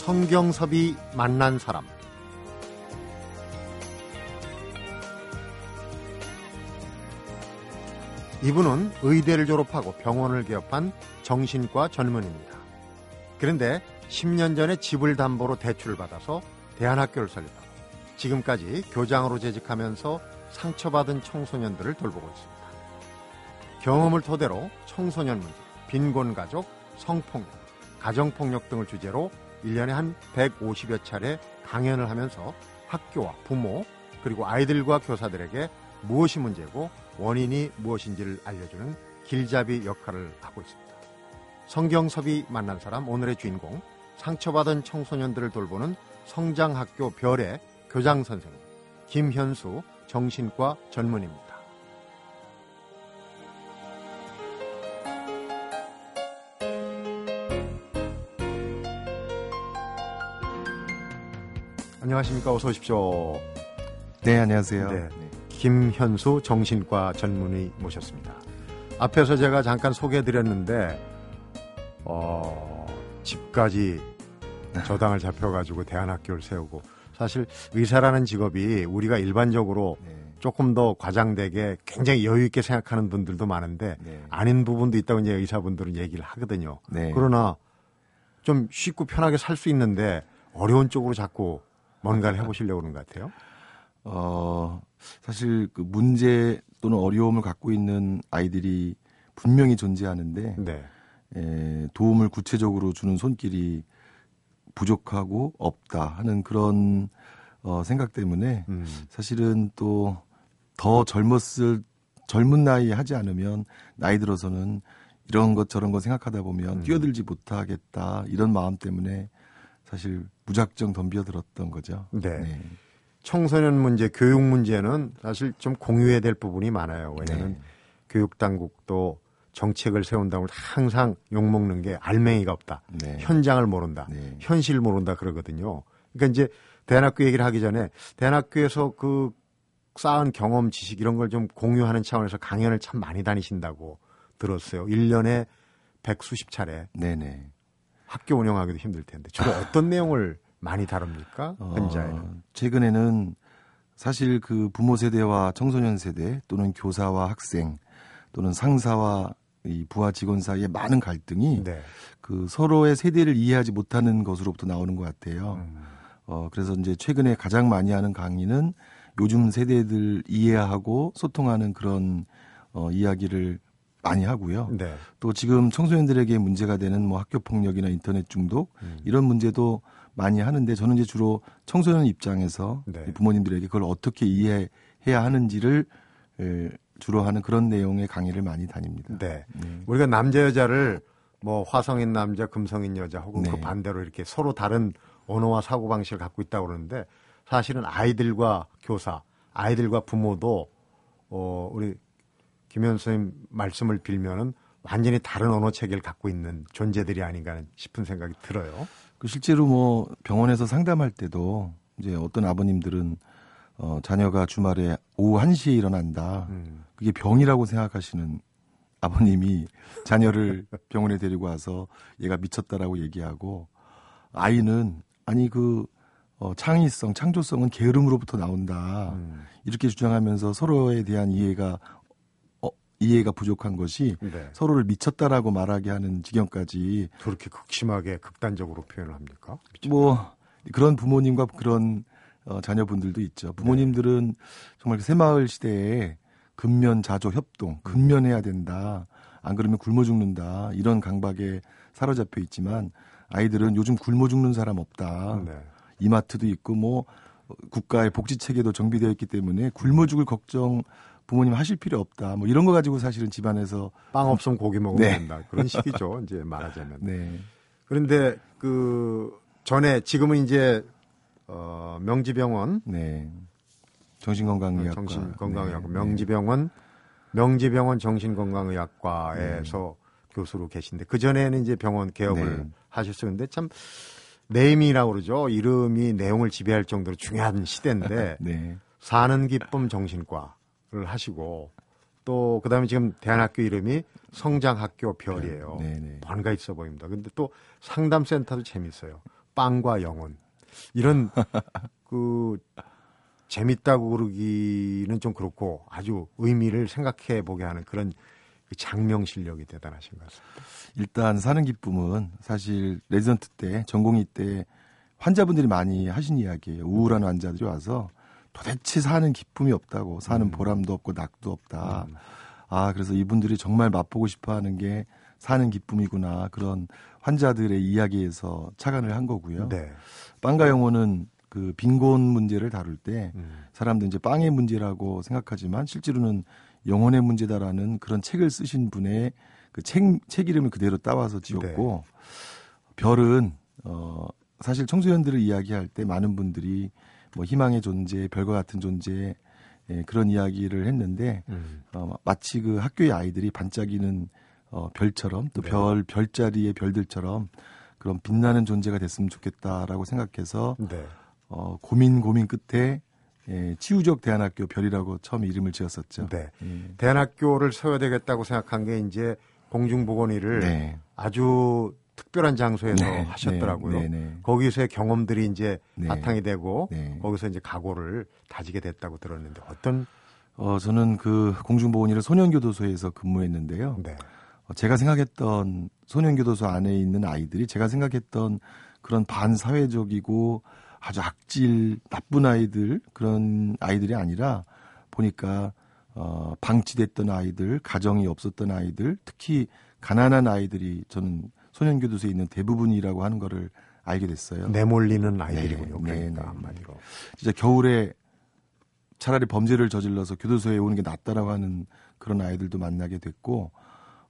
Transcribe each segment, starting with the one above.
성경섭이 만난 사람 이분은 의대를 졸업하고 병원을 개업한 정신과 전문입니다. 그런데 10년 전에 집을 담보로 대출을 받아서 대안학교를 설립하고 지금까지 교장으로 재직하면서 상처받은 청소년들을 돌보고 있습니다. 경험을 토대로 청소년 문제, 빈곤 가족, 성폭력, 가정폭력 등을 주제로 1년에 한 150여 차례 강연을 하면서 학교와 부모 그리고 아이들과 교사들에게 무엇이 문제고 원인이 무엇인지를 알려주는 길잡이 역할을 하고 있습니다. 성경섭이 만난 사람 오늘의 주인공 상처받은 청소년들을 돌보는 성장학교 별의 교장 선생님 김현수 정신과 전문입니다. 안녕하십니까 어서 오십시오. 네 안녕하세요. 네. 김현수 정신과 전문의 모셨습니다. 앞에서 제가 잠깐 소개해드렸는데 어, 집까지 저당을 잡혀가지고 대안학교를 세우고 사실 의사라는 직업이 우리가 일반적으로 네. 조금 더 과장되게 굉장히 여유 있게 생각하는 분들도 많은데 네. 아닌 부분도 있다고 이제 의사분들은 얘기를 하거든요. 네. 그러나 좀 쉽고 편하게 살 수 있는데 어려운 쪽으로 자꾸 뭔가를 해보시려고 그러는 것 같아요. 어 사실 그 문제 또는 어려움을 갖고 있는 아이들이 분명히 존재하는데 네. 에, 도움을 구체적으로 주는 손길이 부족하고 없다 하는 그런 어, 생각 때문에 음. 사실은 또 더 젊었을 젊은 나이에 하지 않으면 나이 들어서는 이런 것 저런 거 생각하다 보면 음. 뛰어들지 못하겠다 이런 마음 때문에 사실 무작정 덤벼들었던 거죠. 네. 청소년 문제, 교육 문제는 사실 좀 공유해야 될 부분이 많아요. 왜냐하면 네. 교육 당국도 정책을 세운다고 항상 욕먹는 게 알맹이가 없다. 네. 현장을 모른다. 네. 현실을 모른다 그러거든요. 그러니까 이제 대안학교 얘기를 하기 전에 대안학교에서 그 쌓은 경험, 지식 이런 걸 좀 공유하는 차원에서 강연을 참 많이 다니신다고 들었어요. 1년에 백수십 차례 네네. 학교 운영하기도 힘들 텐데 주로 어떤 내용을 많이 다룹니까? 현자에는. 어, 최근에는 사실 그 부모 세대와 청소년 세대 또는 교사와 학생 또는 상사와 이 부하 직원 사이에 많은 갈등이 네. 그 서로의 세대를 이해하지 못하는 것으로부터 나오는 것 같아요. 음. 어, 그래서 이제 최근에 가장 많이 하는 강의는 요즘 세대들 이해하고 소통하는 그런 어, 이야기를 많이 하고요. 네. 또 지금 청소년들에게 문제가 되는 뭐 학교 폭력이나 인터넷 중독 음. 이런 문제도 많이 하는데 저는 이제 주로 청소년 입장에서 네. 이 부모님들에게 그걸 어떻게 이해해야 하는지를 에, 주로 하는 그런 내용의 강의를 많이 다닙니다. 네. 네. 우리가 남자 여자를 뭐 화성인 남자, 금성인 여자 혹은 네. 그 반대로 이렇게 서로 다른 언어와 사고 방식을 갖고 있다고 그러는데 사실은 아이들과 교사, 아이들과 부모도 어 우리 김현 선생님 말씀을 빌면은 완전히 다른 언어 체계를 갖고 있는 존재들이 아닌가 싶은 생각이 들어요. 그 실제로 뭐 병원에서 상담할 때도 이제 어떤 아버님들은 어, 자녀가 주말에 오후 1시에 일어난다. 음. 그게 병이라고 생각하시는 아버님이 자녀를 병원에 데리고 와서 얘가 미쳤다라고 얘기하고 아이는 아니 그 어, 창의성, 창조성은 게으름으로부터 나온다. 음. 이렇게 주장하면서 서로에 대한 이해가 어, 이해가 부족한 것이 네. 서로를 미쳤다라고 말하게 하는 지경까지 그렇게 극심하게 극단적으로 표현을 합니까? 뭐 그런 부모님과 그런 어, 자녀분들도 있죠. 부모님들은 정말 그 새마을 시대에 근면 자조 협동, 근면해야 된다. 안 그러면 굶어 죽는다. 이런 강박에 사로잡혀 있지만 아이들은 요즘 굶어 죽는 사람 없다. 네. 이마트도 있고 뭐 국가의 복지 체계도 정비되어 있기 때문에 굶어 죽을 걱정 부모님 하실 필요 없다. 뭐 이런 거 가지고 사실은 집안에서 빵 없으면 고기 먹으면 네. 된다. 그런 식이죠. 이제 말하자면. 네. 그런데 그 전에 지금은 이제 어 명지병원 네. 정신건강의학과 정신건강의학과 네, 명지병원 명지병원 정신건강의학과에서 교수로 계신데 그 전에는 이제 병원 개업을 네. 하셨었는데 참 naming이라고 그러죠. 이름이 내용을 지배할 정도로 중요한 시대인데 네. 사는 기쁨 정신과를 하시고 또 그다음에 지금 대안학교 이름이 성장학교 별이에요. 네, 네. 뭔가 있어 보입니다. 근데 또 상담센터도 재밌어요. 빵과 영혼 이런 그 재밌다고 그러기는 좀 그렇고 아주 의미를 생각해 보게 하는 그런 그 작명 실력이 대단하신 것 같습니다. 일단 사는 기쁨은 사실 레지던트 때 전공의 때 환자분들이 많이 하신 이야기예요. 우울한 환자들이 와서 도대체 사는 기쁨이 없다고 사는 음. 보람도 없고 낙도 없다. 음. 아 그래서 이분들이 정말 맛보고 싶어하는 게 사는 기쁨이구나 그런 환자들의 이야기에서 착안을 한 거고요. 네. 빵과 영혼은 그 빈곤 문제를 다룰 때 음. 사람들 이제 빵의 문제라고 생각하지만 실제로는 영혼의 문제다라는 그런 책을 쓰신 분의 그 책 책 이름을 그대로 따와서 지었고 별은 어 사실 청소년들을 이야기할 때 많은 분들이 뭐 희망의 존재, 별과 같은 존재 예, 그런 이야기를 했는데 음. 어, 마치 그 학교의 아이들이 반짝이는 어, 별처럼 또 네. 별 별자리의 별들처럼 그런 빛나는 존재가 됐으면 좋겠다라고 생각해서 네. 어, 고민 고민 끝에 예, 치유적 대안학교 별이라고 처음 이름을 지었었죠. 네. 예. 대안학교를 세워야 되겠다고 생각한 게 이제 공중보건의를 네. 아주 특별한 장소에서 네, 하셨더라고요. 네, 네, 네. 거기서의 경험들이 이제 네. 바탕이 되고 네. 거기서 이제 각오를 다지게 됐다고 들었는데 어떤 어, 저는 그 공중보건의를 소년교도소에서 근무했는데요. 네. 어, 제가 생각했던 소년교도소 안에 있는 아이들이 제가 생각했던 그런 반사회적이고 아주 악질 나쁜 아이들 그런 아이들이 아니라 보니까 어, 방치됐던 아이들, 가정이 없었던 아이들, 특히 가난한 아이들이 저는 소년교도소에 있는 대부분이라고 하는 거를 알게 됐어요. 내몰리는 아이들이군요. 네, 그러니까 네, 한마디로. 진짜 겨울에 차라리 범죄를 저질러서 교도소에 오는 게 낫다라고 하는 그런 아이들도 만나게 됐고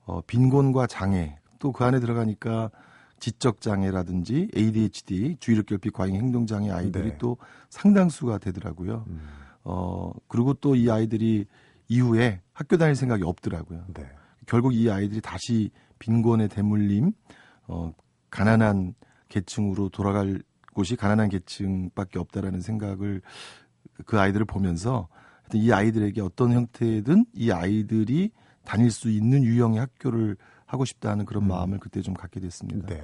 어, 빈곤과 장애 또 그 안에 들어가니까 지적 장애라든지 ADHD 주의력 결핍 과잉 행동 장애 아이들이 네. 또 상당수가 되더라고요. 음, 어 그리고 또 이 아이들이 이후에 학교 다닐 생각이 없더라고요. 네. 결국 이 아이들이 다시 빈곤의 대물림, 어, 가난한 계층으로 돌아갈 곳이 가난한 계층밖에 없다라는 생각을 그 아이들을 보면서 하여튼 이 아이들에게 어떤 형태든 이 아이들이 다닐 수 있는 유형의 학교를 하고 싶다는 그런 음. 마음을 그때 좀 갖게 됐습니다. 네.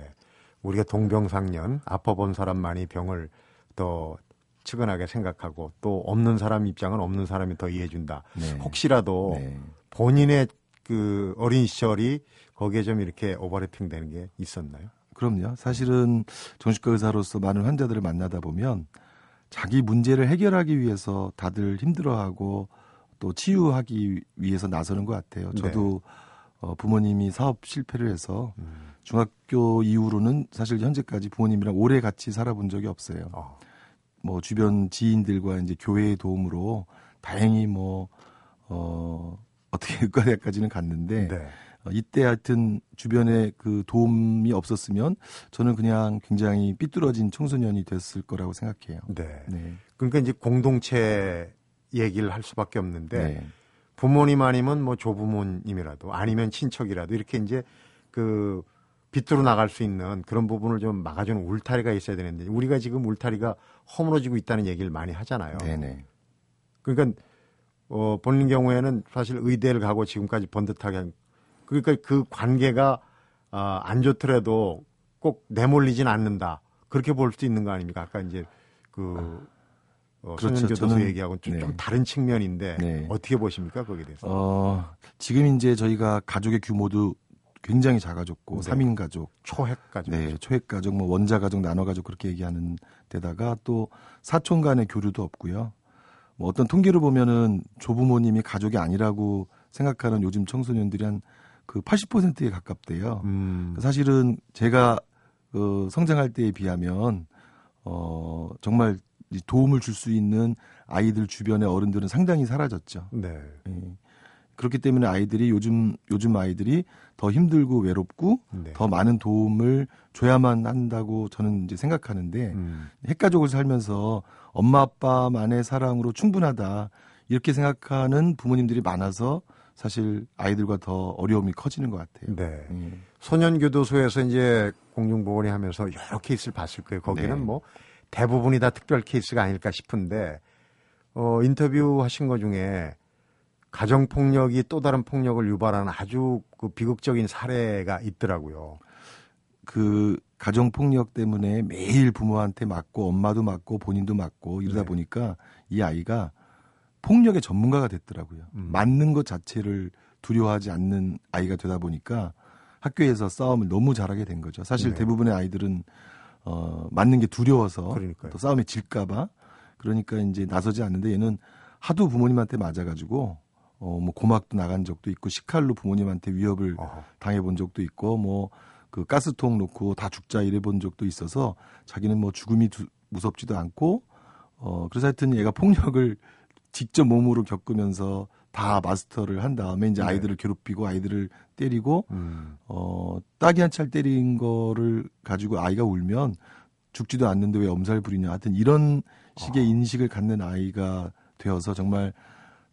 우리가 동병상련 아파본 사람만이 병을 더 측은하게 생각하고 또 없는 사람 입장은 없는 사람이 더 이해해준다. 네. 혹시라도 네. 본인의 그 어린 시절이 거기에 좀 이렇게 오버래핑 되는 게 있었나요? 그럼요. 사실은 정신과 의사로서 많은 환자들을 만나다 보면 자기 문제를 해결하기 위해서 다들 힘들어하고 또 치유하기 위해서 나서는 것 같아요. 저도 어, 부모님이 사업 실패를 해서 음. 중학교 이후로는 사실 현재까지 부모님이랑 오래 같이 살아본 적이 없어요. 어, 뭐 주변 지인들과 이제 교회의 도움으로 다행히 뭐 어, 어떻게 의과대학까지는 갔는데 네. 어, 이때 하여튼 주변에 그 도움이 없었으면 저는 그냥 굉장히 삐뚤어진 청소년이 됐을 거라고 생각해요. 네. 네. 그러니까 이제 공동체 얘기를 할 수밖에 없는데 네. 부모님 아니면 뭐 조부모님이라도 아니면 친척이라도 이렇게 이제 그 빗으로 나갈 수 있는 그런 부분을 좀 막아주는 울타리가 있어야 되는데 우리가 지금 울타리가 허물어지고 있다는 얘기를 많이 하잖아요. 네네. 그러니까 어 본인 경우에는 사실 의대를 가고 지금까지 번듯하게 한 그러니까 그 관계가 아, 안 좋더라도 꼭 내몰리진 않는다. 그렇게 볼 수 있는 거 아닙니까? 아까 이제 그 어, 그렇죠. 저는- 얘기하고는 좀, 네. 좀 다른 측면인데 네. 어떻게 보십니까 거기에 대해서? 어, 지금 이제 저희가 가족의 규모도 굉장히 작아졌고 네. 삼 3인 가족, 초핵까지. 네, 초핵 가족, 뭐 원자 가족, 나눠 가족 그렇게 얘기하는 데다가 또 사촌 간의 교류도 없고요. 뭐 어떤 통계를 보면은 조부모님이 가족이 아니라고 생각하는 요즘 청소년들이 한 그 80%에 가깝대요. 음, 사실은 제가 어, 성장할 때에 비하면 어, 정말 이 도움을 줄 수 있는 아이들 주변의 어른들은 상당히 사라졌죠. 네. 예. 그렇기 때문에 아이들이 요즘 요즘 아이들이 더 힘들고 외롭고 네. 더 많은 도움을 줘야만 한다고 저는 이제 생각하는데 음, 핵가족을 살면서 엄마 아빠만의 사랑으로 충분하다 이렇게 생각하는 부모님들이 많아서 사실 아이들과 더 어려움이 커지는 것 같아요. 네. 예. 소년교도소에서 이제 공중보건이 하면서 여러 케이스를 봤을 거예요. 거기는 네. 뭐 대부분이 다 특별 케이스가 아닐까 싶은데 어, 인터뷰 하신 것 중에 가정 폭력이 또 다른 폭력을 유발하는 아주 그 비극적인 사례가 있더라고요. 그 가정 폭력 때문에 매일 부모한테 맞고 엄마도 맞고 본인도 맞고 이러다 네. 보니까 이 아이가 폭력의 전문가가 됐더라고요. 음. 맞는 것 자체를 두려워하지 않는 아이가 되다 보니까 학교에서 싸움을 너무 잘하게 된 거죠. 사실 네. 대부분의 아이들은 어 맞는 게 두려워서 그러니까요. 또 싸움에 질까봐 그러니까 이제 나서지 않는데 얘는 하도 부모님한테 맞아가지고 어 뭐 고막도 나간 적도 있고 식칼로 부모님한테 위협을 어허. 당해본 적도 있고 뭐 그 가스통 놓고 다 죽자 이래 본 적도 있어서 자기는 뭐 죽음이 두- 무섭지도 않고 어 그래서 하여튼 얘가 폭력을 직접 몸으로 겪으면서 다 마스터를 한 다음에 이제 네. 아이들을 괴롭히고 아이들을 때리고 음. 어 따기 한찰 때린 거를 가지고 아이가 울면 죽지도 않는데 왜 엄살 부리냐 하여튼 이런 식의 아. 인식을 갖는 아이가 되어서 정말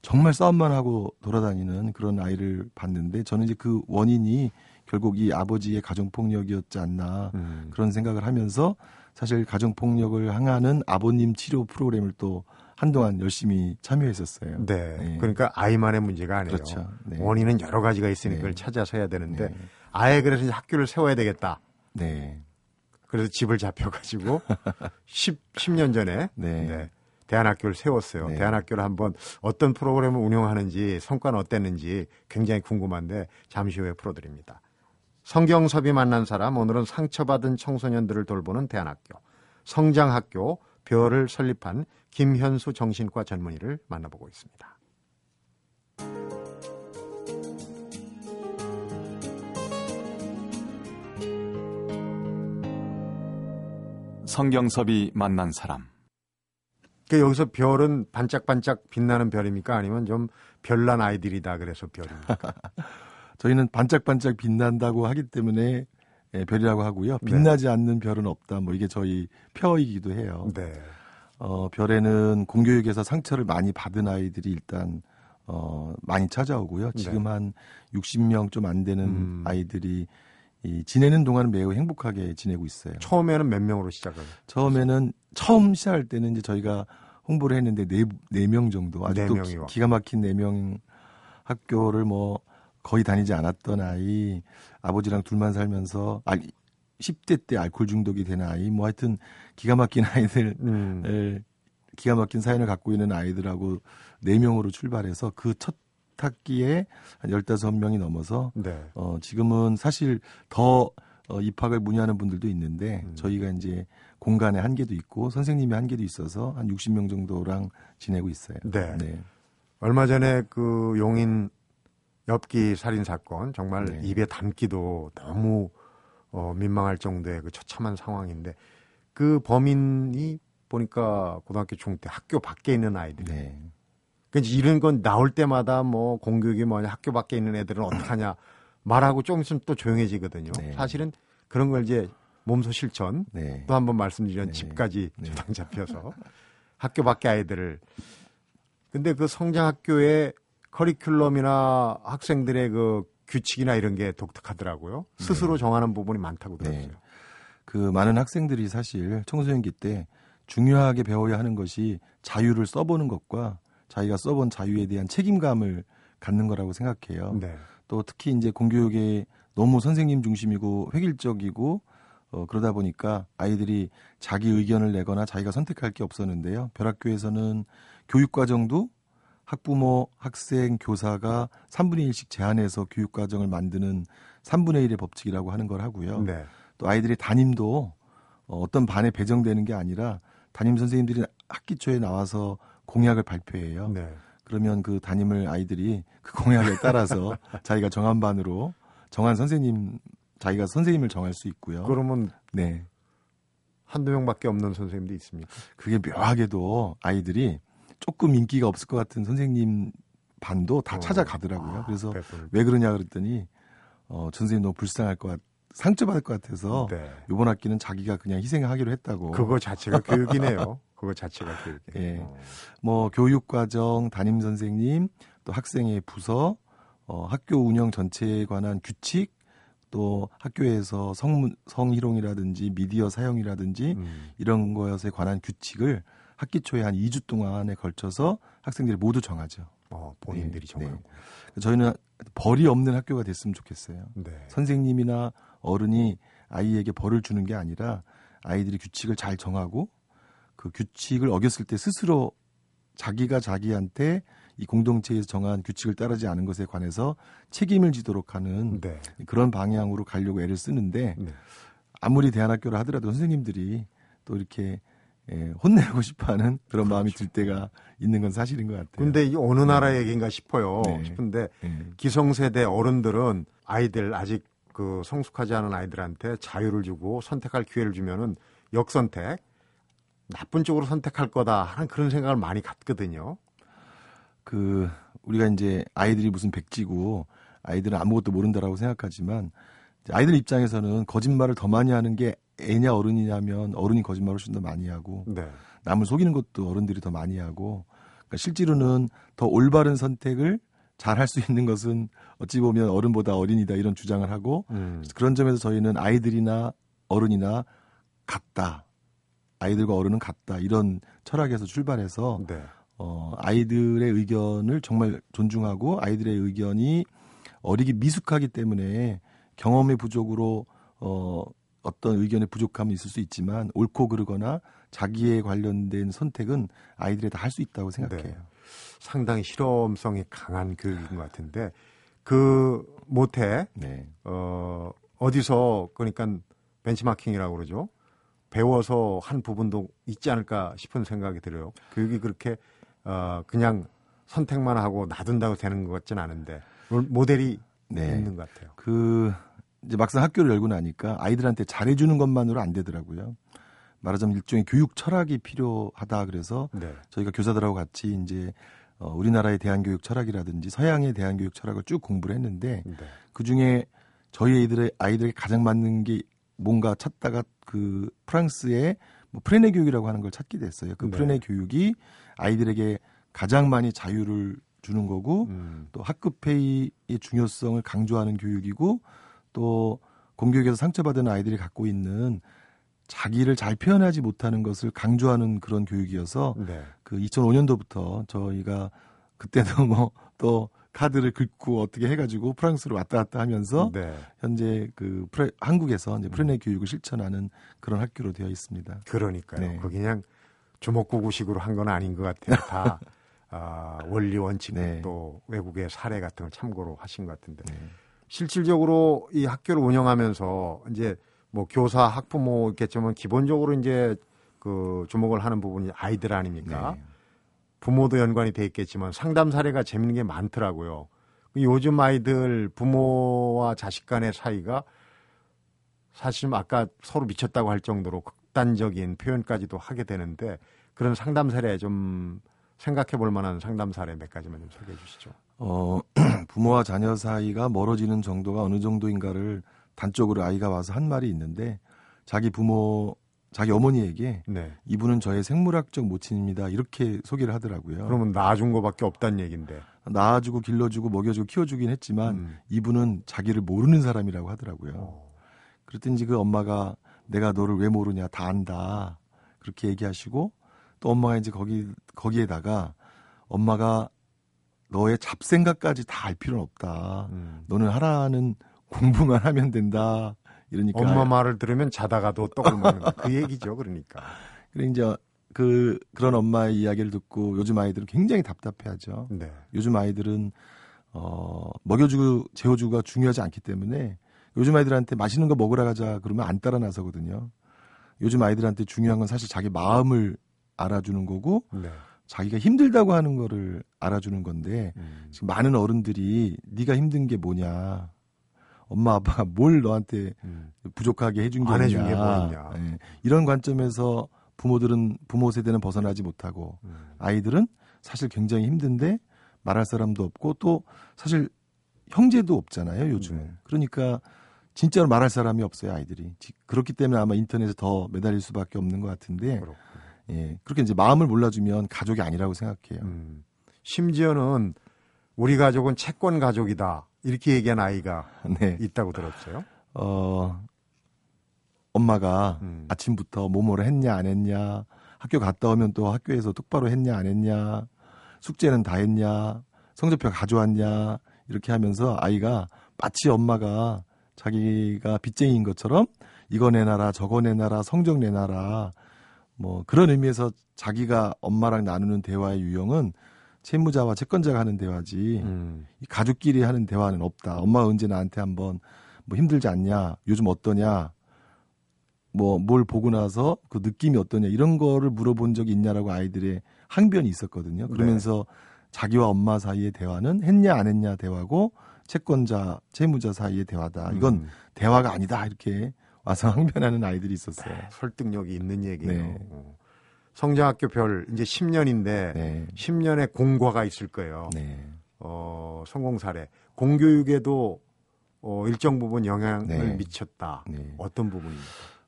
정말 싸움만 하고 돌아다니는 그런 아이를 봤는데 저는 이제 그 원인이 결국 이 아버지의 가정 폭력이었지 않나 음. 그런 생각을 하면서 사실 가정 폭력을 향하는 아버님 치료 프로그램을 또 한동안 열심히 참여했었어요. 네. 네. 그러니까 아이만의 문제가 아니에요. 그렇죠. 네. 원인은 여러 가지가 있으니 네. 그걸 찾아서 해야 되는데 네. 아예 그래서 학교를 세워야 되겠다. 네. 그래서 집을 잡혀가지고 10, 10년 전에 네. 네, 대안학교를 세웠어요. 네. 대안학교를 한번 어떤 프로그램을 운영하는지 성과는 어땠는지 굉장히 궁금한데 잠시 후에 풀어드립니다. 성경섭이 만난 사람 오늘은 상처받은 청소년들을 돌보는 대안학교 성장학교 별을 설립한 김현수 정신과 전문의를 만나보고 있습니다. 성경섭이 만난 사람. 그 여기서 별은 반짝반짝 빛나는 별입니까? 아니면 좀 별난 아이들이다 그래서 별입니까? 저희는 반짝반짝 빛난다고 하기 때문에 예, 별이라고 하고요. 네. 빛나지 않는 별은 없다. 뭐 이게 저희 표이기도 해요. 네. 어, 별에는 공교육에서 상처를 많이 받은 아이들이 일단 어, 많이 찾아오고요. 지금 한 60명 좀 안 되는 네. 음. 아이들이 이 지내는 동안 매우 행복하게 지내고 있어요. 처음에는 몇 명으로 시작을? 처음에는 처음 시작할 때는 이제 저희가 홍보를 했는데 네 네 명 정도 아직도 네 명이요. 기, 가 막힌 네 명 학교를 뭐 거의 다니지 않았던 아이 아버지랑 둘만 살면서 알 10대 때 알코올 중독이 된 아이 뭐 하여튼 기가 막힌 아이들 음. 을 기가 막힌 사연을 갖고 있는 아이들하고 네 명으로 출발해서 그첫 학기에 한 15명이 넘어서 네. 어, 지금은 사실 더 어, 입학을 문의하는 분들도 있는데 음. 저희가 이제 공간에 한계도 있고 선생님의 한계도 있어서 한 60명 정도랑 지내고 있어요. 네. 얼마 전에 그 용인 엽기 살인 사건 정말 네. 입에 담기도 너무 어, 민망할 정도의 그 처참한 상황인데 그 범인이 보니까 고등학교 중 때 학교 밖에 있는 아이들. 네. 그러니까 이런 건 나올 때마다 뭐 공교육이 뭐냐 학교 밖에 있는 애들은 어떡하냐 말하고 좀 있으면 또 조용해지거든요. 네. 사실은 그런 걸 이제 몸소 실천 네. 또 한번 말씀드린 네. 집까지 네. 조당 잡혀서 학교 밖에 아이들을 근데 그 성장학교의 커리큘럼이나 학생들의 그 규칙이나 이런 게 독특하더라고요. 스스로 정하는 부분이 많다고 네. 들었어요. 그 많은 학생들이 사실 청소년기 때 중요하게 배워야 하는 것이 자유를 써보는 것과 자기가 써본 자유에 대한 책임감을 갖는 거라고 생각해요. 네. 또 특히 이제 공교육에 너무 선생님 중심이고 획일적이고 어, 그러다 보니까 아이들이 자기 의견을 내거나 자기가 선택할 게 없었는데요. 별학교에서는 교육 과정도 학부모, 학생, 교사가 3분의 1씩 제한해서 교육과정을 만드는 3분의 1의 법칙이라고 하는 걸 하고요. 네. 또 아이들의 담임도 어, 어떤 반에 배정되는 게 아니라 담임 선생님들이 학기 초에 나와서 공약을 발표해요. 네. 그러면 그 담임을 아이들이 그 공약에 따라서 자기가 정한 반으로 정한 선생님 자기가 선생님을 정할 수 있고요. 그러면 네. 한두 명밖에 없는 선생님도 있습니까? 그게 묘하게도 아이들이 조금 인기가 없을 것 같은 선생님 반도 다 어. 찾아가더라고요. 아, 그래서 배분을. 왜 그러냐 그랬더니 어, 전 선생님 너무 불쌍할 것 같, 상처받을 것 같아서 네. 이번 학기는 자기가 그냥 희생하기로 했다고. 그거 자체가 교육이네요. 그거 자체가 교육이에요. 예. 어. 뭐 교육 과정, 담임 선생님, 또 학생의 부서, 어, 학교 운영 전체에 관한 규칙, 또 학교에서 성, 성희롱이라든지 미디어 사용이라든지 음. 이런 것에 관한 규칙을 학기 초에 한 2주 동안에 걸쳐서 학생들이 모두 정하죠. 어, 본인들이 네, 정하는 저희는 벌이 없는 학교가 됐으면 좋겠어요. 네. 선생님이나 어른이 아이에게 벌을 주는 게 아니라 아이들이 규칙을 잘 정하고 그 규칙을 어겼을 때 스스로 자기가 자기한테 이 공동체에서 정한 규칙을 따르지 않은 것에 관해서 책임을 지도록 하는 네. 그런 방향으로 가려고 애를 쓰는데 네. 아무리 대안학교를 하더라도 선생님들이 또 이렇게 예, 혼내고 싶어하는 그런 마음이 들 때가 있는 건 사실인 것 같아요. 근데 이 어느 나라 얘기인가 싶어요. 네. 싶은데 예. 기성세대 어른들은 아이들 아직 그 성숙하지 않은 아이들한테 자유를 주고 선택할 기회를 주면은 역선택 나쁜 쪽으로 선택할 거다 하는 그런 생각을 많이 갖거든요. 그 우리가 이제 아이들이 무슨 백지고 아이들은 아무것도 모른다라고 생각하지만 아이들 입장에서는 거짓말을 더 많이 하는 게 애냐 어른이냐면 어른이 거짓말을 훨씬 더 많이 하고 네. 남을 속이는 것도 어른들이 더 많이 하고 그러니까 실제로는 더 올바른 선택을 잘 할 수 있는 것은 어찌 보면 어른보다 어린이다 이런 주장을 하고 음. 그런 점에서 저희는 아이들이나 어른이나 같다 아이들과 어른은 같다 이런 철학에서 출발해서 네. 어, 아이들의 의견을 정말 존중하고 아이들의 의견이 어리기 미숙하기 때문에 경험의 부족으로 어, 어떤 의견의 부족함이 있을 수 있지만 옳고 그르거나 자기에 관련된 선택은 아이들이 다할 수 있다고 생각해요. 네. 상당히 실험성이 강한 교육인 것 같은데 그 모태 네. 어 어디서 그러니까 벤치마킹이라고 그러죠. 배워서 한 부분도 있지 않을까 싶은 생각이 들어요. 교육이 그렇게 어 그냥 선택만 하고 놔둔다고 되는 것 같진 않은데 롤- 모델이 네. 있는 것 같아요. 그 이제 막상 학교를 열고 나니까 아이들한테 잘해주는 것만으로 안 되더라고요. 말하자면 일종의 교육 철학이 필요하다 그래서 네. 저희가 교사들하고 같이 이제 어, 우리나라의 대한교육 철학이라든지 서양의 대한교육 철학을 쭉 공부를 했는데 네. 그 중에 저희 아이들의 아이들에게 가장 맞는 게 뭔가 찾다가 그 프랑스의 뭐 프레네 교육이라고 하는 걸 찾게 됐어요. 그 네. 프레네 교육이 아이들에게 가장 많이 자유를 주는 거고 음. 또 학급 회의의 중요성을 강조하는 교육이고 또 공교육에서 상처받은 아이들이 갖고 있는 자기를 잘 표현하지 못하는 것을 강조하는 그런 교육이어서 네. 그 2005년도부터 저희가 그때도 뭐 또 카드를 긁고 어떻게 해가지고 프랑스로 왔다 갔다 하면서 네. 현재 그 프레, 한국에서 이제 프레네 교육을 실천하는 그런 학교로 되어 있습니다. 그러니까요. 네. 그게 그냥 주먹구구식으로 한 건 아닌 것 같아요. 다 아, 원리 원칙 네. 또 외국의 사례 같은 걸 참고로 하신 것 같은데 네. 실질적으로 이 학교를 운영하면서 이제 뭐 교사 학부모 있겠지만 기본적으로 이제 그 주목을 하는 부분이 아이들 아닙니까? 네. 부모도 연관이 돼 있겠지만 상담 사례가 재밌는 게 많더라고요. 요즘 아이들 부모와 자식 간의 사이가 사실 아까 서로 미쳤다고 할 정도로 극단적인 표현까지도 하게 되는데 그런 상담 사례 좀 생각해 볼 만한 상담 사례 몇 가지만 좀 소개해 주시죠. 어, 부모와 자녀 사이가 멀어지는 정도가 어느 정도인가를 단적으로 아이가 와서 한 말이 있는데 자기 부모, 자기 어머니에게 네. 이분은 저의 생물학적 모친입니다. 이렇게 소개를 하더라고요. 그러면 낳아준 거밖에 없다는 얘기인데. 낳아주고 길러주고 먹여주고 키워주긴 했지만 음. 이분은 자기를 모르는 사람이라고 하더라고요. 어. 그랬더니 그 엄마가 내가 너를 왜 모르냐 다 안다 그렇게 얘기하시고 또 엄마가 이제 거기 거기에다가 엄마가 너의 잡생각까지 다 알 필요는 없다. 음. 너는 하라는 공부만 하면 된다. 이러니까 엄마 말을 들으면 자다가도 떡을 먹는 거. 그 얘기죠. 그러니까. 그래 이제 그 그런 엄마의 이야기를 듣고 요즘 아이들은 굉장히 답답해하죠. 네. 요즘 아이들은 어 먹여주고 재워주고가 중요하지 않기 때문에 요즘 아이들한테 맛있는 거 먹으러 가자 그러면 안 따라 나서거든요. 요즘 아이들한테 중요한 건 사실 자기 마음을 알아주는 거고 네. 자기가 힘들다고 하는 거를 알아주는 건데 음. 지금 많은 어른들이 네가 힘든 게 뭐냐 엄마 아빠가 뭘 너한테 음. 부족하게 해준 게안 있냐, 해준 게뭐 있냐. 예, 이런 관점에서 부모들은 부모 세대는 벗어나지 못하고 음. 아이들은 사실 굉장히 힘든데 말할 사람도 없고 또 사실 형제도 없잖아요 요즘은 네. 그러니까 진짜로 말할 사람이 없어요 아이들이 지- 그렇기 때문에 아마 인터넷에 더 매달릴 수밖에 없는 것 같은데 그렇군요. 예 그렇게 이제 마음을 몰라주면 가족이 아니라고 생각해요 음. 심지어는 우리 가족은 채권 가족이다. 이렇게 얘기한 아이가 네 있다고 들었어요. 어, 엄마가 음. 아침부터 뭐뭐를 했냐 안 했냐 학교 갔다 오면 또 학교에서 똑바로 했냐 안 했냐 숙제는 다 했냐 성적표 가져왔냐 이렇게 하면서 아이가 마치 엄마가 자기가 빚쟁이인 것처럼 이거 내놔라 저거 내놔라 성적 내놔라 뭐 그런 의미에서 자기가 엄마랑 나누는 대화의 유형은 채무자와 채권자가 하는 대화지 음. 이 가족끼리 하는 대화는 없다. 엄마가 언제 나한테 한번 뭐 힘들지 않냐, 요즘 어떠냐, 뭐 뭘 보고 나서 그 느낌이 어떠냐 이런 거를 물어본 적이 있냐라고 아이들의 항변이 있었거든요. 그러면서 자기와 엄마 사이의 대화는 했냐 안 했냐 대화고 채권자 채무자 사이의 대화다. 이건 음. 대화가 아니다 이렇게 와서 항변하는 아이들이 있었어요. 설득력이 있는 얘기예요. 네. 어. 성장학교 별 이제 10년인데 네, 10년의 공과가 있을 거예요. 네, 어, 성공 사례. 공교육에도 어, 일정 부분 영향을 네. 미쳤다. 네. 어떤 부분입니까?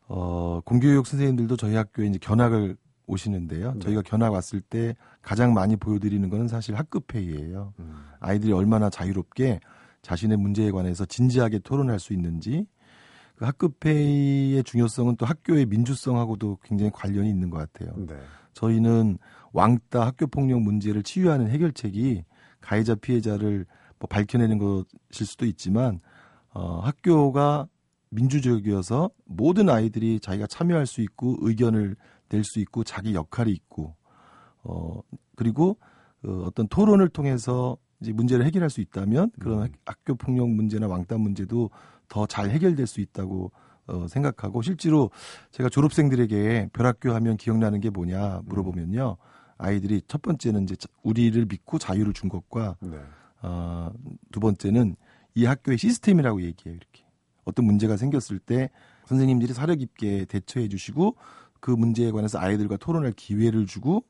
어, 공교육 선생님들도 저희 학교에 이제 견학을 오시는데요. 네. 저희가 견학 왔을 때 가장 많이 보여드리는 거는 사실 학급 회의예요. 음. 아이들이 얼마나 자유롭게 자신의 문제에 관해서 진지하게 토론할 수 있는지 그 학급 회의의 중요성은 또 학교의 민주성하고도 굉장히 관련이 있는 것 같아요. 네. 저희는 왕따 학교 폭력 문제를 치유하는 해결책이 가해자 피해자를 뭐 밝혀내는 것일 수도 있지만 어, 학교가 민주적이어서 모든 아이들이 자기가 참여할 수 있고 의견을 낼 수 있고 자기 역할이 있고 어 그리고 어, 어떤 토론을 통해서 이제 문제를 해결할 수 있다면 그런 음. 학- 학교 폭력 문제나 왕따 문제도 더 잘 해결될 수 있다고 어, 생각하고 실제로 제가 졸업생들에게 별학교 하면 기억나는 게 뭐냐 물어보면요 아이들이 첫 번째는 이제 자- 우리를 믿고 자유를 준 것과 네. 어, 두 번째는 이 학교의 시스템이라고 얘기해요 이렇게 어떤 문제가 생겼을 때 선생님들이 사려 깊게 대처해 주시고 그 문제에 관해서 아이들과 토론할 기회를 주고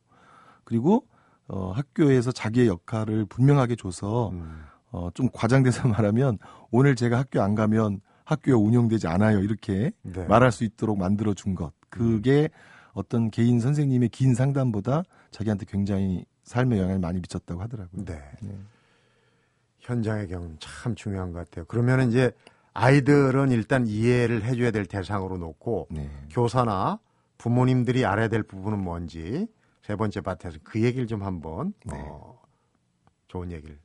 그리고 어, 학교에서 자기의 역할을 분명하게 줘서 음. 어, 좀 과장돼서 말하면 오늘 제가 학교 안 가면 학교가 운영되지 않아요. 이렇게 네. 말할 수 있도록 만들어 준 것. 그게 어떤 개인 선생님의 긴 상담보다 자기한테 굉장히 삶에 영향을 많이 미쳤다고 하더라고요. 네. 네. 현장의 경험 참 중요한 것 같아요. 그러면 이제 아이들은 일단 이해를 해줘야 될 대상으로 놓고 네. 교사나 부모님들이 알아야 될 부분은 뭔지 세 번째 밭에서 그 얘기를 좀 한번 네. 어, 좋은 얘기를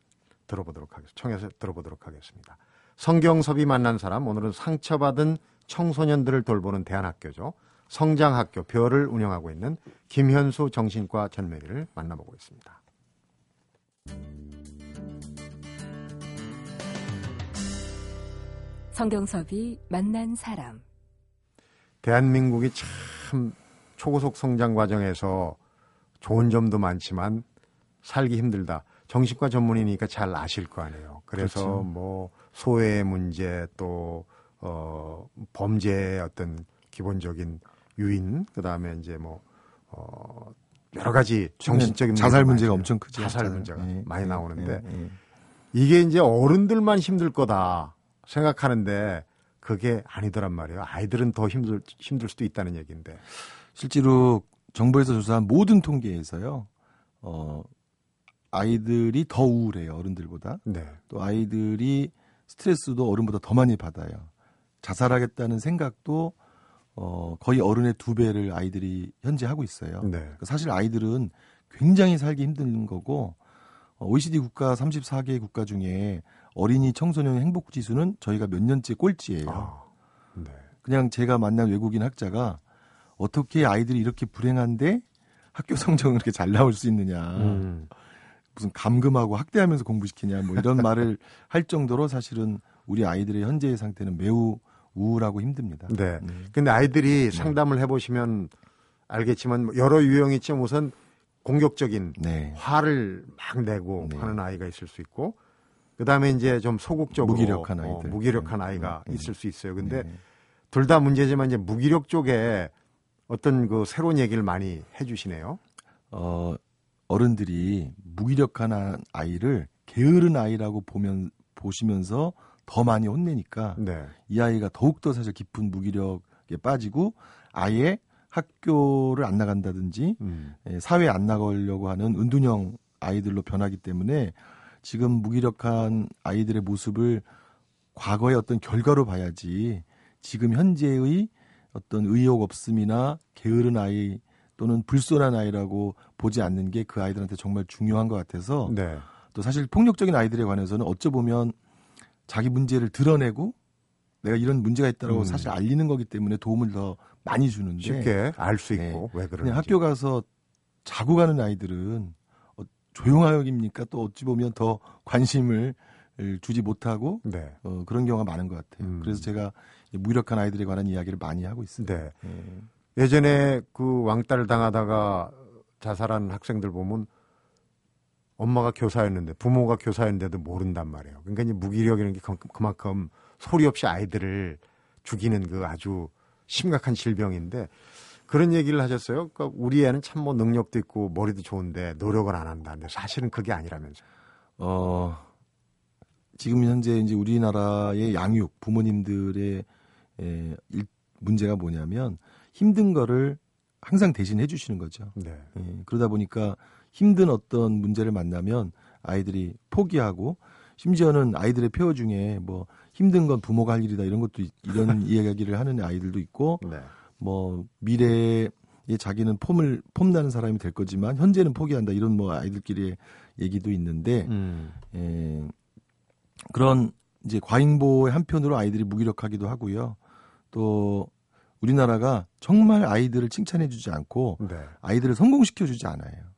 들어보도록 하겠습니다. 청해서 들어보도록 하겠습니다. 성경섭이 만난 사람 오늘은 상처받은 청소년들을 돌보는 대안학교죠. 성장학교 별을 운영하고 있는 김현수 정신과 전매기를 만나보고 있습니다. 성경섭이 만난 사람. 대한민국이 참 초고속 성장 과정에서 좋은 점도 많지만 살기 힘들다. 정신과 전문이니까 잘 아실 거 아니에요. 그래서 그렇죠. 뭐 소외 문제 또 어, 범죄의 어떤 기본적인 유인 그다음에 이제 뭐 어, 여러 가지 정신적인 자살 문제가 엄청 크죠. 자살 자살. 문제가 예, 많이 예, 나오는데 예, 예. 이게 이제 어른들만 힘들 거다 생각하는데 그게 아니더란 말이에요. 아이들은 더 힘들 힘들 수도 있다는 얘기인데. 실제로 정부에서 조사한 모든 통계에서요. 어, 아이들이 더 우울해요. 어른들보다. 네. 또 아이들이 스트레스도 어른보다 더 많이 받아요. 자살하겠다는 생각도 어, 거의 어른의 두 배를 아이들이 현재 하고 있어요. 네. 그러니까 사실 아이들은 굉장히 살기 힘든 거고 어, OECD 국가 34개 국가 중에 어린이 청소년 행복 지수는 저희가 몇 년째 꼴찌예요. 아, 네. 그냥 제가 만난 외국인 학자가 어떻게 아이들이 이렇게 불행한데 학교 성적은 이렇게 잘 나올 수 있느냐. 음. 무슨 감금하고 학대하면서 공부시키냐 뭐 이런 말을 할 정도로 사실은 우리 아이들의 현재의 상태는 매우 우울하고 힘듭니다. 네. 네. 근데 아이들이 상담을 해보시면 알겠지만 뭐 여러 유형이 있지만 우선 공격적인 네. 화를 막 내고 네. 하는 아이가 있을 수 있고 그다음에 이제 좀 소극적으로 무기력한 어, 아이들. 무기력한 네. 아이가 네. 있을 수 있어요. 근데 네. 둘다 문제지만 이제 무기력 쪽에 어떤 그 새로운 얘기를 많이 해주시네요. 어, 어른들이 무기력한 아- 아이를 게으른 아이라고 보면 보시면서 더 많이 혼내니까 네. 이 아이가 더욱더 사실 깊은 무기력에 빠지고 아예 학교를 안 나간다든지 음. 예, 사회에 안 나가려고 하는 은둔형 아이들로 변하기 때문에 지금 무기력한 아이들의 모습을 과거의 어떤 결과로 봐야지 지금 현재의 어떤 의욕 없음이나 게으른 아이 또는 불손한 아이라고 보지 않는 게 그 아이들한테 정말 중요한 것 같아서 네. 또 사실 폭력적인 아이들에 관해서는 어쩌 보면 자기 문제를 드러내고 내가 이런 문제가 있다라고 음. 사실 알리는 거기 때문에 도움을 더 많이 주는데 쉽게 알 수 있고 네. 왜. 그냥 학교 가서 자고 가는 아이들은 어, 조용하여입니까? 또 어찌 보면 더 관심을 주지 못하고 네. 어, 그런 경우가 많은 것 같아요. 음. 그래서 제가 이 무력한 아이들에 관한 이야기를 많이 하고 있습니다. 네. 예. 예전에 그 왕따를 당하다가 자살한 학생들 보면 엄마가 교사였는데 부모가 교사였는데도 모른단 말이에요. 그러니까 무기력이라는 게 그- 그만큼 소리 없이 아이들을 죽이는 그 아주 심각한 질병인데 그런 얘기를 하셨어요. 그러니까 우리 애는 참 뭐 능력도 있고 머리도 좋은데 노력을 안 한다는데 사실은 그게 아니라면서요. 어, 지금 현재 이제 우리나라의 양육 부모님들의 에, 일, 문제가 뭐냐면 힘든 거를 항상 대신해 주시는 거죠. 네. 예, 그러다 보니까 힘든 어떤 문제를 만나면 아이들이 포기하고 심지어는 아이들의 표어 중에 뭐 힘든 건 부모가 할 일이다 이런 것도 있- 이런 이야기를 하는 아이들도 있고 네. 뭐 미래에 자기는 폼을 폼나는 사람이 될 거지만 현재는 포기한다 이런 뭐 아이들끼리의 얘기도 있는데 음. 예, 그런 이제 과잉보의 한편으로 아이들이 무기력하기도 하고요. 또 우리나라가 정말 아이들을 칭찬해주지 않고 네. 아이들을 성공시켜주지 않아요.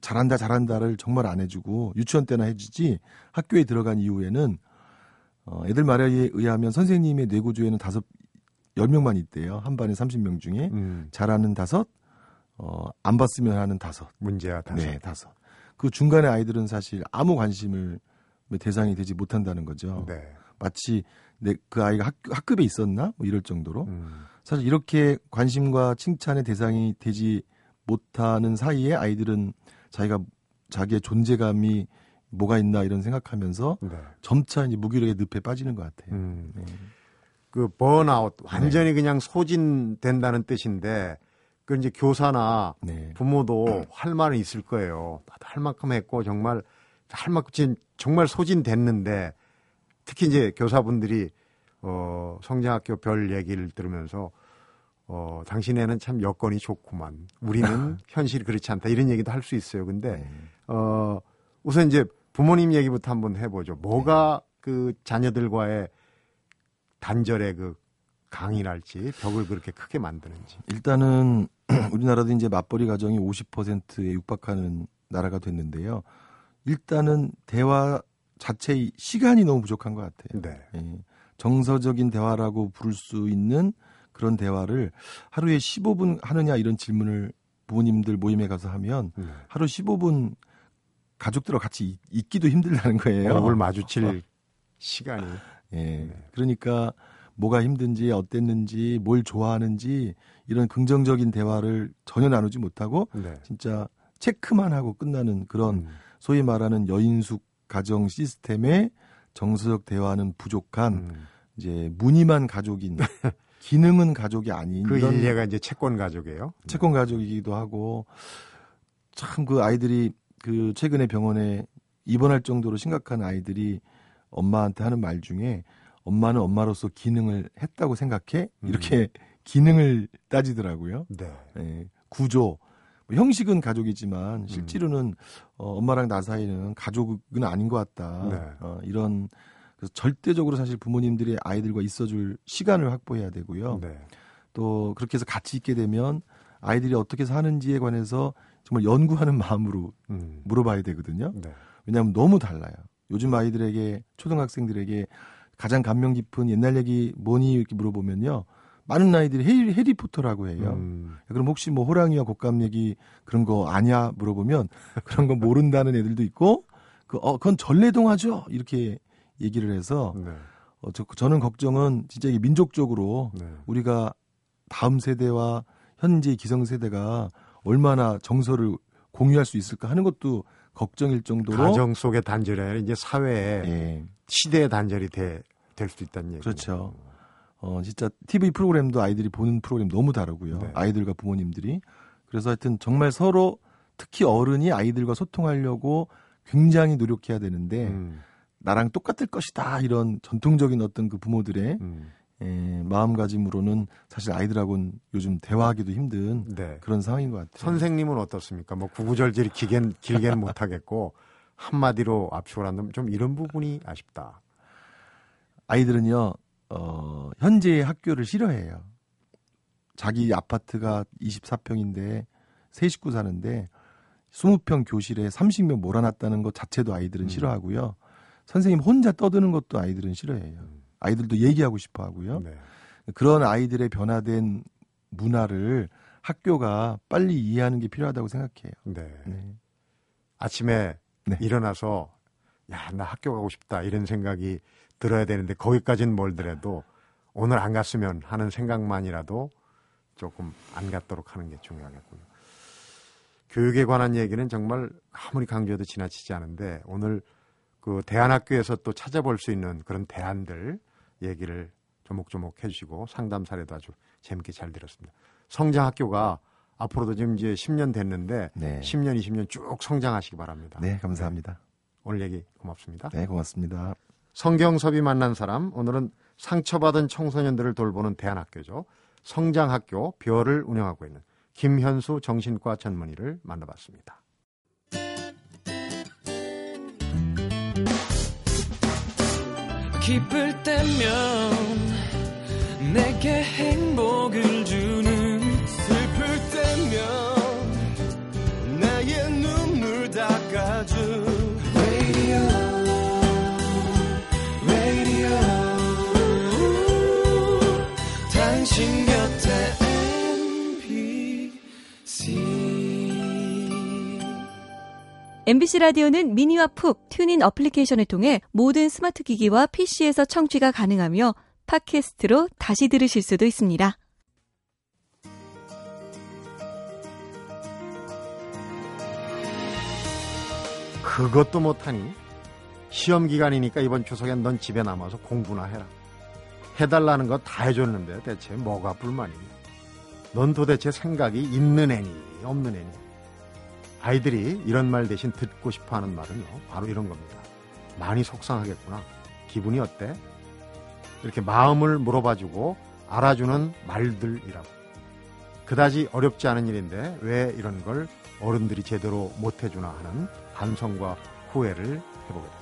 잘한다 잘한다를 정말 안 해주고 유치원 때나 해주지 학교에 들어간 이후에는 어, 애들 말에 의하면 선생님의 뇌구조에는 다섯 열 명만 있대요. 한 반에 30명 중에 음. 잘하는 다섯, 어, 안 봤으면 하는 다섯. 문제야 다섯. 네, 다섯. 그 중간에 아이들은 사실 아무 관심을 대상이 되지 못한다는 거죠. 네. 마치 내 그 아이가 학, 학급에 있었나 뭐 이럴 정도로 음. 사실 이렇게 관심과 칭찬의 대상이 되지 못하는 사이에 아이들은 자기가 자기의 존재감이 뭐가 있나 이런 생각하면서 네. 점차 이제 무기력의 늪에 빠지는 것 같아요. 음. 네. 그 번아웃 완전히 그냥 소진된다는 뜻인데 그 이제 교사나 네. 부모도 할 말은 있을 거예요. 나도 할 만큼 했고 정말 할 만큼 진- 정말 소진됐는데 특히 이제 교사분들이 어 성장학교 별 얘기를 들으면서 어 당신애는 참 여건이 좋구만. 우리는 현실이 그렇지 않다. 이런 얘기도 할 수 있어요. 근데 네. 어 우선 이제 부모님 얘기부터 한번 해보죠. 뭐가 그 자녀들과의 단절의 그 강이랄지 벽을 그렇게 크게 만드는지. 일단은 우리나라도 이제 맞벌이 가정이 50%에 육박하는 나라가 됐는데요. 일단은 대화 자체의 시간이 너무 부족한 것 같아요. 네. 예. 정서적인 대화라고 부를 수 있는 그런 대화를 하루에 15분 하느냐 이런 질문을 부모님들 모임에 가서 하면 네. 하루 15분 가족들과 같이 있- 있기도 힘들다는 거예요. 얼굴 마주칠 시간이. 예. 그러니까 뭐가 힘든지 어땠는지 뭘 좋아하는지 이런 긍정적인 대화를 전혀 나누지 못하고 네. 진짜 체크만 하고 끝나는 그런 음. 소위 말하는 여인숙 가정 시스템의 정서적 대화는 부족한 음. 이제 무늬만 가족인 기능은 가족이 아닌 그 일례가 이제 채권 가족이에요. 채권 가족이기도 하고 참 그 아이들이 그 최근에 병원에 입원할 정도로 심각한 아이들이 엄마한테 하는 말 중에 엄마는 엄마로서 기능을 했다고 생각해 이렇게 기능을 따지더라고요. 네. 예, 구조 뭐 형식은 가족이지만 실제로는 어, 엄마랑 나 사이는 가족은 아닌 것 같다. 네. 어, 이런 그래서 절대적으로 사실 부모님들이 아이들과 있어줄 시간을 확보해야 되고요. 네. 또 그렇게 해서 같이 있게 되면 아이들이 어떻게 사는지에 관해서 정말 연구하는 마음으로 음. 물어봐야 되거든요. 네. 왜냐하면 너무 달라요. 요즘 아이들에게 초등학생들에게 가장 감명 깊은 옛날 얘기 뭐니 이렇게 물어보면요. 많은 아이들이 해리, 해리포터라고 해요. 음. 그럼 혹시 뭐 호랑이와 곶감 얘기 그런 거 아냐 물어보면 그런 거 모른다는 애들도 있고 그 어 그건 전래동화죠 이렇게 얘기를 해서 네. 어, 저, 저는 걱정은 진짜 이게 민족적으로 네. 우리가 다음 세대와 현재 기성 세대가 얼마나 정서를 공유할 수 있을까 하는 것도 걱정일 정도로 가정 속의 단절이 아니라 이제 사회의 예, 시대의 단절이 될수 있다는 얘기. 그렇죠. 어, 진짜 TV 프로그램도 아이들이 보는 프로그램 너무 다르고요. 네. 아이들과 부모님들이. 그래서 하여튼 정말 서로 특히 어른이 아이들과 소통하려고 굉장히 노력해야 되는데 음. 나랑 똑같을 것이다 이런 전통적인 어떤 그 부모들의 음. 에, 마음가짐으로는 사실 아이들하고는 요즘 대화하기도 힘든 네. 그런 상황인 것 같아요. 선생님은 어떻습니까? 뭐 구구절절히 길겐, 길게는 못하겠고 한마디로 압축을 한다면 좀 이런 부분이 아쉽다. 아이들은요, 어, 현재의 학교를 싫어해요. 자기 아파트가 24평인데 세 식구 사는데 20평 교실에 30명 몰아놨다는 것 자체도 아이들은 음. 싫어하고요. 선생님 혼자 떠드는 것도 아이들은 싫어해요. 음. 아이들도 얘기하고 싶어 하고요. 네. 그런 아이들의 변화된 문화를 학교가 빨리 이해하는 게 필요하다고 생각해요. 네. 네. 아침에 네. 일어나서 야, 나 학교 가고 싶다 이런 생각이 들어야 되는데 거기까지는 멀더라도 오늘 안 갔으면 하는 생각만이라도 조금 안 갔도록 하는 게 중요하겠군요. 교육에 관한 얘기는 정말 아무리 강조해도 지나치지 않은데 오늘 그 대안학교에서 또 찾아볼 수 있는 그런 대안들 얘기를 조목조목 해주시고 상담 사례도 아주 재밌게 잘 들었습니다. 성장학교가 앞으로도 지금 이제 10년 됐는데 네. 10년, 20년 쭉 성장하시기 바랍니다. 네, 감사합니다. 오늘 얘기 고맙습니다. 네, 고맙습니다. 성경섭이 만난 사람 오늘은 상처받은 청소년들을 돌보는 대안학교죠. 성장학교 별을 운영하고 있는 김현수 정신과 전문의를 만나봤습니다. 기쁠 때면 내게 행복을 주는 슬플 때면 당신 곁에 MBC MBC 라디오는 미니와 푹 TuneIn 어플리케이션을 통해 모든 스마트 기기와 PC에서 청취가 가능하며 팟캐스트로 다시 들으실 수도 있습니다. 그것도 못하니 시험 기간이니까 이번 추석엔 넌 집에 남아서 공부나 해라. 해달라는 거 다 해줬는데 대체 뭐가 불만이냐? 넌 도대체 생각이 있는 애니 없는 애니? 아이들이 이런 말 대신 듣고 싶어하는 말은요 바로 이런 겁니다. 많이 속상하겠구나. 기분이 어때? 이렇게 마음을 물어봐주고 알아주는 말들이라고. 그다지 어렵지 않은 일인데 왜 이런 걸 어른들이 제대로 못해주나 하는 반성과 후회를 해보게 됩니다.